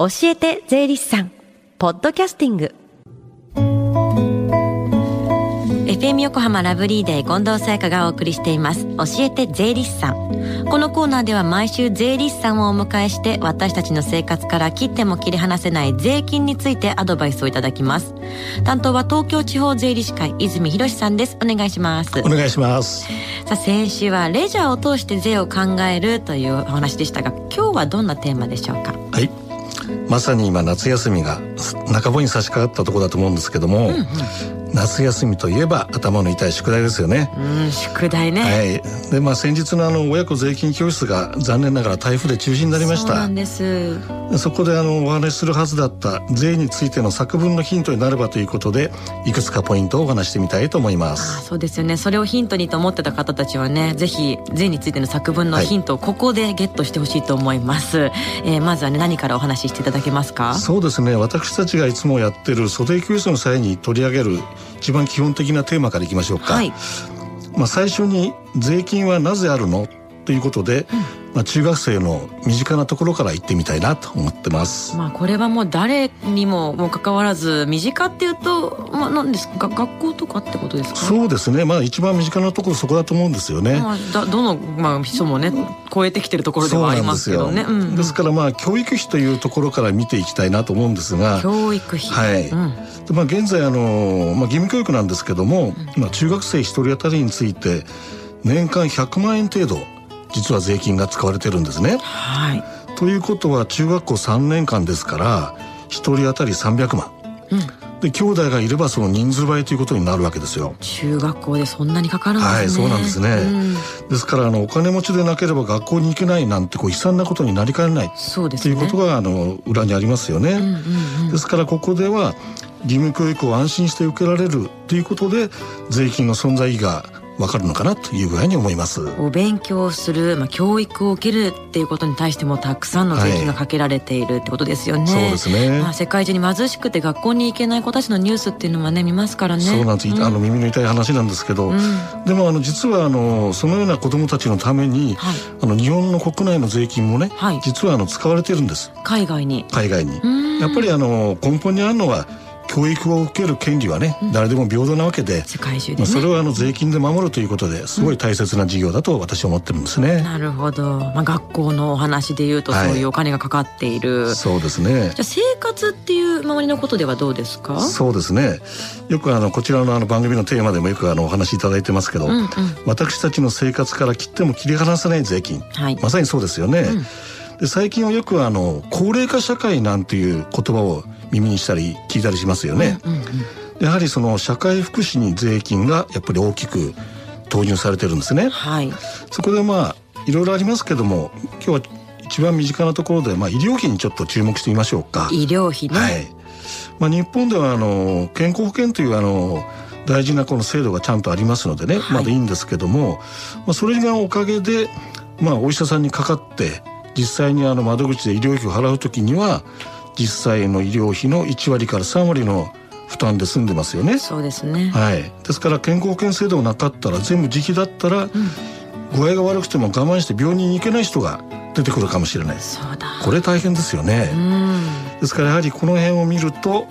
教えて税理士さんポッドキャスティング。FM 横浜ラブリーデー近藤沙耶香がお送りしています。教えて税理士さん。このコーナーでは毎週税理士さんをお迎えして私たちの生活から切っても切り離せない税金についてアドバイスをいただきます。担当は東京地方税理士会泉博さんです。お願いします。お願いします。さあ先週はレジャーを通して税を考えるというお話でしたが今日はどんなテーマでしょうか？はいまさに今夏休みが半ばに差し掛かったところだと思うんですけども、うんうん。夏休みといえば頭の痛い宿題ですよね。うん、宿題ね。はい。で、まあ先日のあの親子税金教室が残念ながら台風で中止になりました。そうなんです。そこであのお話しするはずだった税についての作文のヒントになればということで、いくつかポイントをお話してみたいと思います。あそうですよね。それをヒントにと思ってた方たちはね、ぜひ税についての作文のヒントをここでゲットしてほしいと思います。はい、えー、まずはね何からお話ししていただけますか？そうですね。私たちがいつもやってる袖教室の際に取り上げる一番基本的なテーマからいきましょうか。はい、まあ最初に税金はなぜあるの？ということで、うん、まあ中学生の身近なところから行ってみたいなと思ってます。まあこれはもう誰にももかかわらず身近っていうとまあ何ですか？学校とかってことですか？そうですね。まあ一番身近なところそこだと思うんですよね。まあだどのまあ人もね超えてきてるところではありますけどね。ですうんうん、ですからまあ教育費というところから見ていきたいなと思うんですが。教育費。はい。うんまあ、現在あの、まあ、義務教育なんですけども、まあ、中学生一人当たりについて年間100万円程度実は税金が使われてるんですね。はい、ということは中学校3年間ですから一人当たり300万。うん。で兄弟がいればその人数倍ということになるわけですよ。中学校でそんなにかかるんですね。はいそうなんですね、うん、ですからあのお金持ちでなければ学校に行けないなんてこう悲惨なことになりかねない。そうです、ね、ということがあの裏にありますよね、うんうんうん、ですからここでは義務教育を安心して受けられるということで税金の存在意義がわかるのかなという具合に思います。お勉強する、まあ、教育を受けるっていうことに対してもたくさんの税金がかけられているってことですよね、はい、そうですね、まあ、世界中に貧しくて学校に行けない子たちのニュースっていうのはね見ますからね。そうなんです、うん、あの耳の痛い話なんですけど、うん、でもあの実はあのそのような子どもたちのために、はい、あの日本の国内の税金もね、はい、実はあの使われてるんです。海外に。海外に。やっぱりあの根本にあるのは教育を受ける権利はね、うん、誰でも平等なわけで世界中で、ね、それをあの税金で守るということですごい大切な事業だと私は思ってるんですね、うん、なるほど、まあ、学校のお話でいうとそういうお金がかかっている、はい、そうですね。じゃあ生活っていう周りのことではどうですか？そうですね。よくあのこちらのあの番組のテーマでもよくあのお話しいただいてますけど、うんうん、私たちの生活から切っても切り離せない税金、はい、まさにそうですよね、うんで最近はよくあの高齢化社会なんていう言葉を耳にしたり聞いたりしますよね。うんうんうん、やはりその社会福祉に税金がやっぱり大きく投入されてるんですね。はい、そこでまあいろいろありますけども今日は一番身近なところで、まあ、医療費にちょっと注目してみましょうか。医療費ね、はいまあ、日本ではあの健康保険というあの大事なこの制度がちゃんとありますのでね、はい、まだいいんですけども、まあ、それがおかげで、まあ、お医者さんにかかって実際にあの窓口で医療費を払う時には実際の医療費の1割から3割の負担で済んでますよね。そうですね。はい。ですから健康保険制度がなかったら全部自費だったら、うん、具合が悪くても我慢して病院に行けない人が出てくるかもしれない。そうだ。これ大変ですよね。ですからやはりこの辺を見ると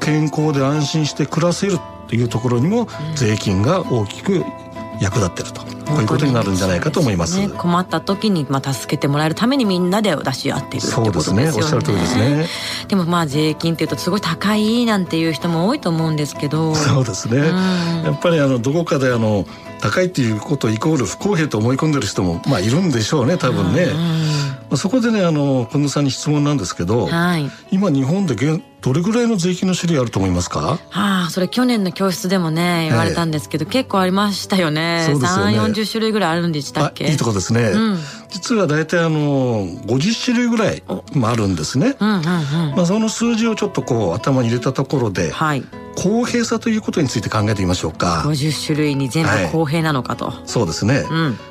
健康で安心して暮らせるというところにも税金が大きく役立ってると。こういうことになるんじゃないかと思います。ね、困った時にまあ助けてもらえるためにみんなで出し合っているってことですよね。そうですね。おっしゃる通りですね。でもまあ税金っていうとすごい高いなんていう人も多いと思うんですけど。そうですね。やっぱりあのどこかであの高いっていうことイコール不公平と思い込んでる人もまあいるんでしょうね多分ね。まあ、そこでねあの近藤さんに質問なんですけど、はい、今日本で現どれぐらいの税金の種類あると思いますか？はあそれ去年の教室でもね言われたんですけど、えー、結構ありましたよね。そうですよね。3 4 0種類ぐらいあるんでしたっけ？いいとこですね、うん、実は大体あの50種類ぐらいもあるんですね、うんうんうん、まあ、その数字をちょっとこう頭に入れたところで、はい、公平さということについて考えてみましょうか。50種類に全部公平なのかと、はい、そうですね、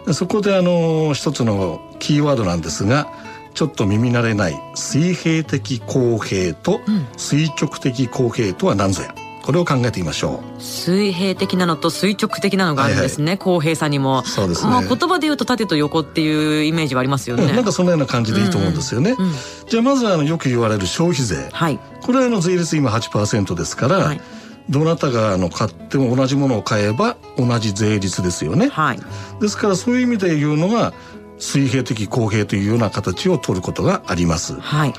うん、そこであの一つのキーワードなんですがちょっと耳慣れない水平的公平と垂直的公平とは何ぞや。これを考えてみましょう。水平的なのと垂直的なのがあるんですね、はいはい、公平さにも。そうですね、まあ、言葉で言うと縦と横っていうイメージはありますよね、うん、なんかそのような感じでいいと思うんですよね、うん。うん、じゃあまずあのよく言われる消費税、はい、これはあの税率今8%ですから、はいどなたがあの買っても同じものを買えば同じ税率ですよね。はい、ですからそういう意味で言うのが水平的公平というような形を取ることがあります。はい、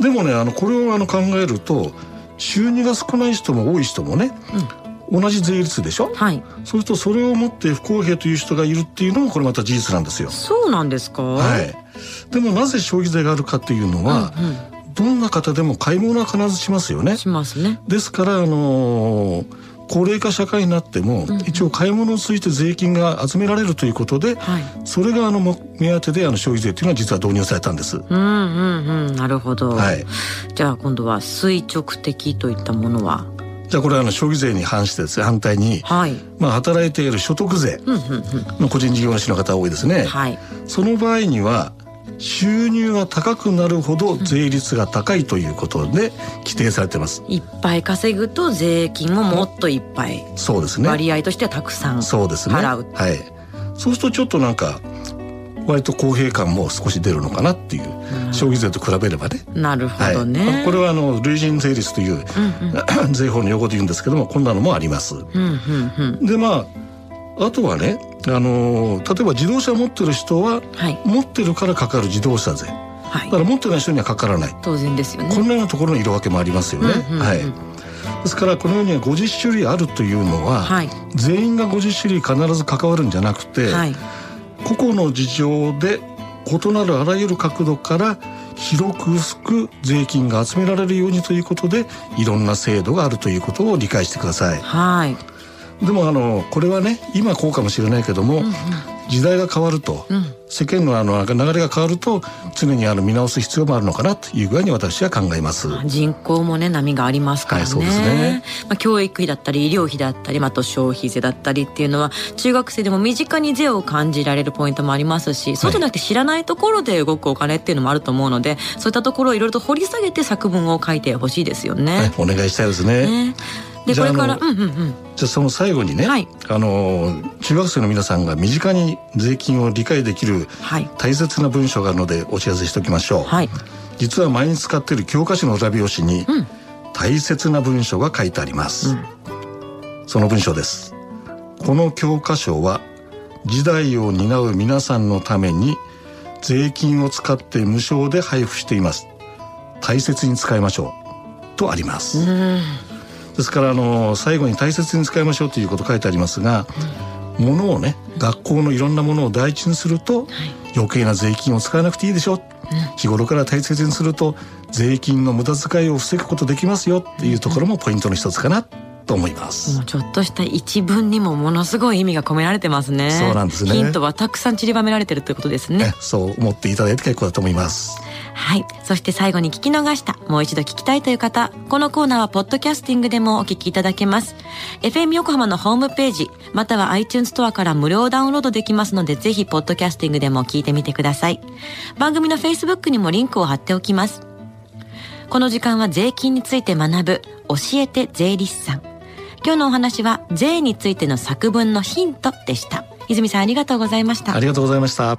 でもねあのこれをあの考えると収入が少ない人も多い人もね、うん、同じ税率でしょ、はい、そうするとそれをもって不公平という人がいるっていうのもこれまた事実なんですよ。そうなんですか、はい、でもなぜ消費税があるかっていうのは、うんうんどんな方でも買い物は必ずしますよね。しますね。ですから、あのー、高齢化社会になっても、うん、一応買い物について税金が集められるということで、はい、それがあの目当てであの消費税というのは実は導入されたんです。うんうんうん、なるほど。はい。じゃあ今度は垂直的といったものは？じゃあこれはあの消費税に反してですね反対に、はい、まあ働いている所得税の個人事業主の方多いですね。はい、その場合には収入が高くなるほど税率が高いということで規定されてます、いっぱい稼ぐと税金ももっといっぱい。そうですね。割合としてはたくさんそうですね。払う。はい。そうするとちょっとなんか割と公平感も少し出るのかなっていう、消費税と比べればね。なるほどね、はい、これはあの累進税率という、うんうん、税法の用語で言うんですけどもこんなのもあります、うんうんうん、でまああとはねあの例えば自動車を持ってる人は、はい、持ってるからかかる自動車税、はい、だから持ってない人にはかからない。当然ですよね。こんなようなところの色分けもありますよね、うんうんうん、はい。ですからこのように50種類あるというのは、はい、全員が50種類必ず関わるんじゃなくて、はい、個々の事情で異なるあらゆる角度から広く薄く税金が集められるようにということでいろんな制度があるということを理解してください。はいでもあのこれはね今こうかもしれないけども、うんうん、時代が変わると、うん、世間のあの流れが変わると常にあの見直す必要もあるのかなという具合に私は考えます。人口もね波がありますからね,、はい、そうですね。まあ、教育費だったり医療費だったり、まあ、と消費税だったりっていうのは中学生でも身近に税を感じられるポイントもありますしそうじゃなくて知らないところで動くお金っていうのもあると思うのでそういったところをいろいろと掘り下げて作文を書いてほしいですよね、はい、お願いしたいですね。ねでこれからうんうんうん。じゃあその最後にね、はい、あの中学生の皆さんが身近に税金を理解できる大切な文章があるのでお知らせしておきましょう、はい、実は毎日使っている教科書の裏表紙に大切な文章が書いてあります、うん、その文章です。この教科書は時代を担う皆さんのために税金を使って無償で配布しています。大切に使いましょう。とあります、うんですからあの最後に大切に使いましょうということ書いてありますが、うん、物をね学校のいろんなものを第一にすると、はい、余計な税金を使わなくていいでしょ、うん、日頃から大切にすると税金の無駄遣いを防ぐことできますよっていうところもポイントの一つかなと思います。ちょっとした一文にもものすごい意味が込められてますね。そうなんですね。ヒントはたくさん散りばめられてるということですね。そう思っていただいて結構だと思います。はい。そして最後に聞き逃した、もう一度聞きたいという方、このコーナーはポッドキャスティングでもお聞きいただけます。FM 横浜のホームページ、または iTunes ストアから無料ダウンロードできますので、ぜひポッドキャスティングでも聞いてみてください。番組の Facebook にもリンクを貼っておきます。この時間は税金について学ぶ、教えて税理士さん。今日のお話は税についての作文のヒントでした。泉さんありがとうございました。ありがとうございました。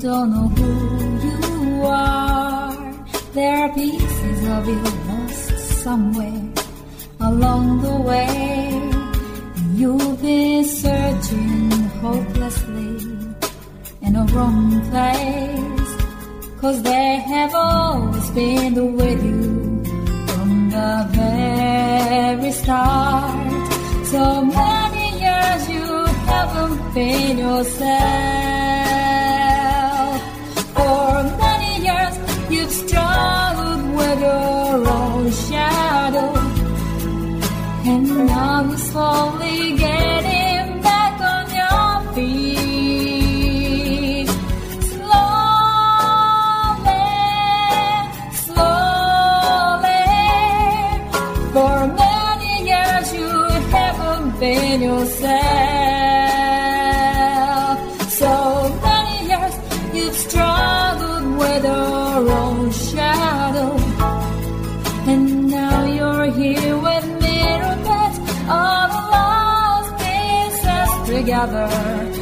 don't know who you are. There are pieces of you lost somewhere along the way. You've been searching hopelessly in a wrong place. Cause they have always been with you from the very start. So many years you haven't been yourself. another.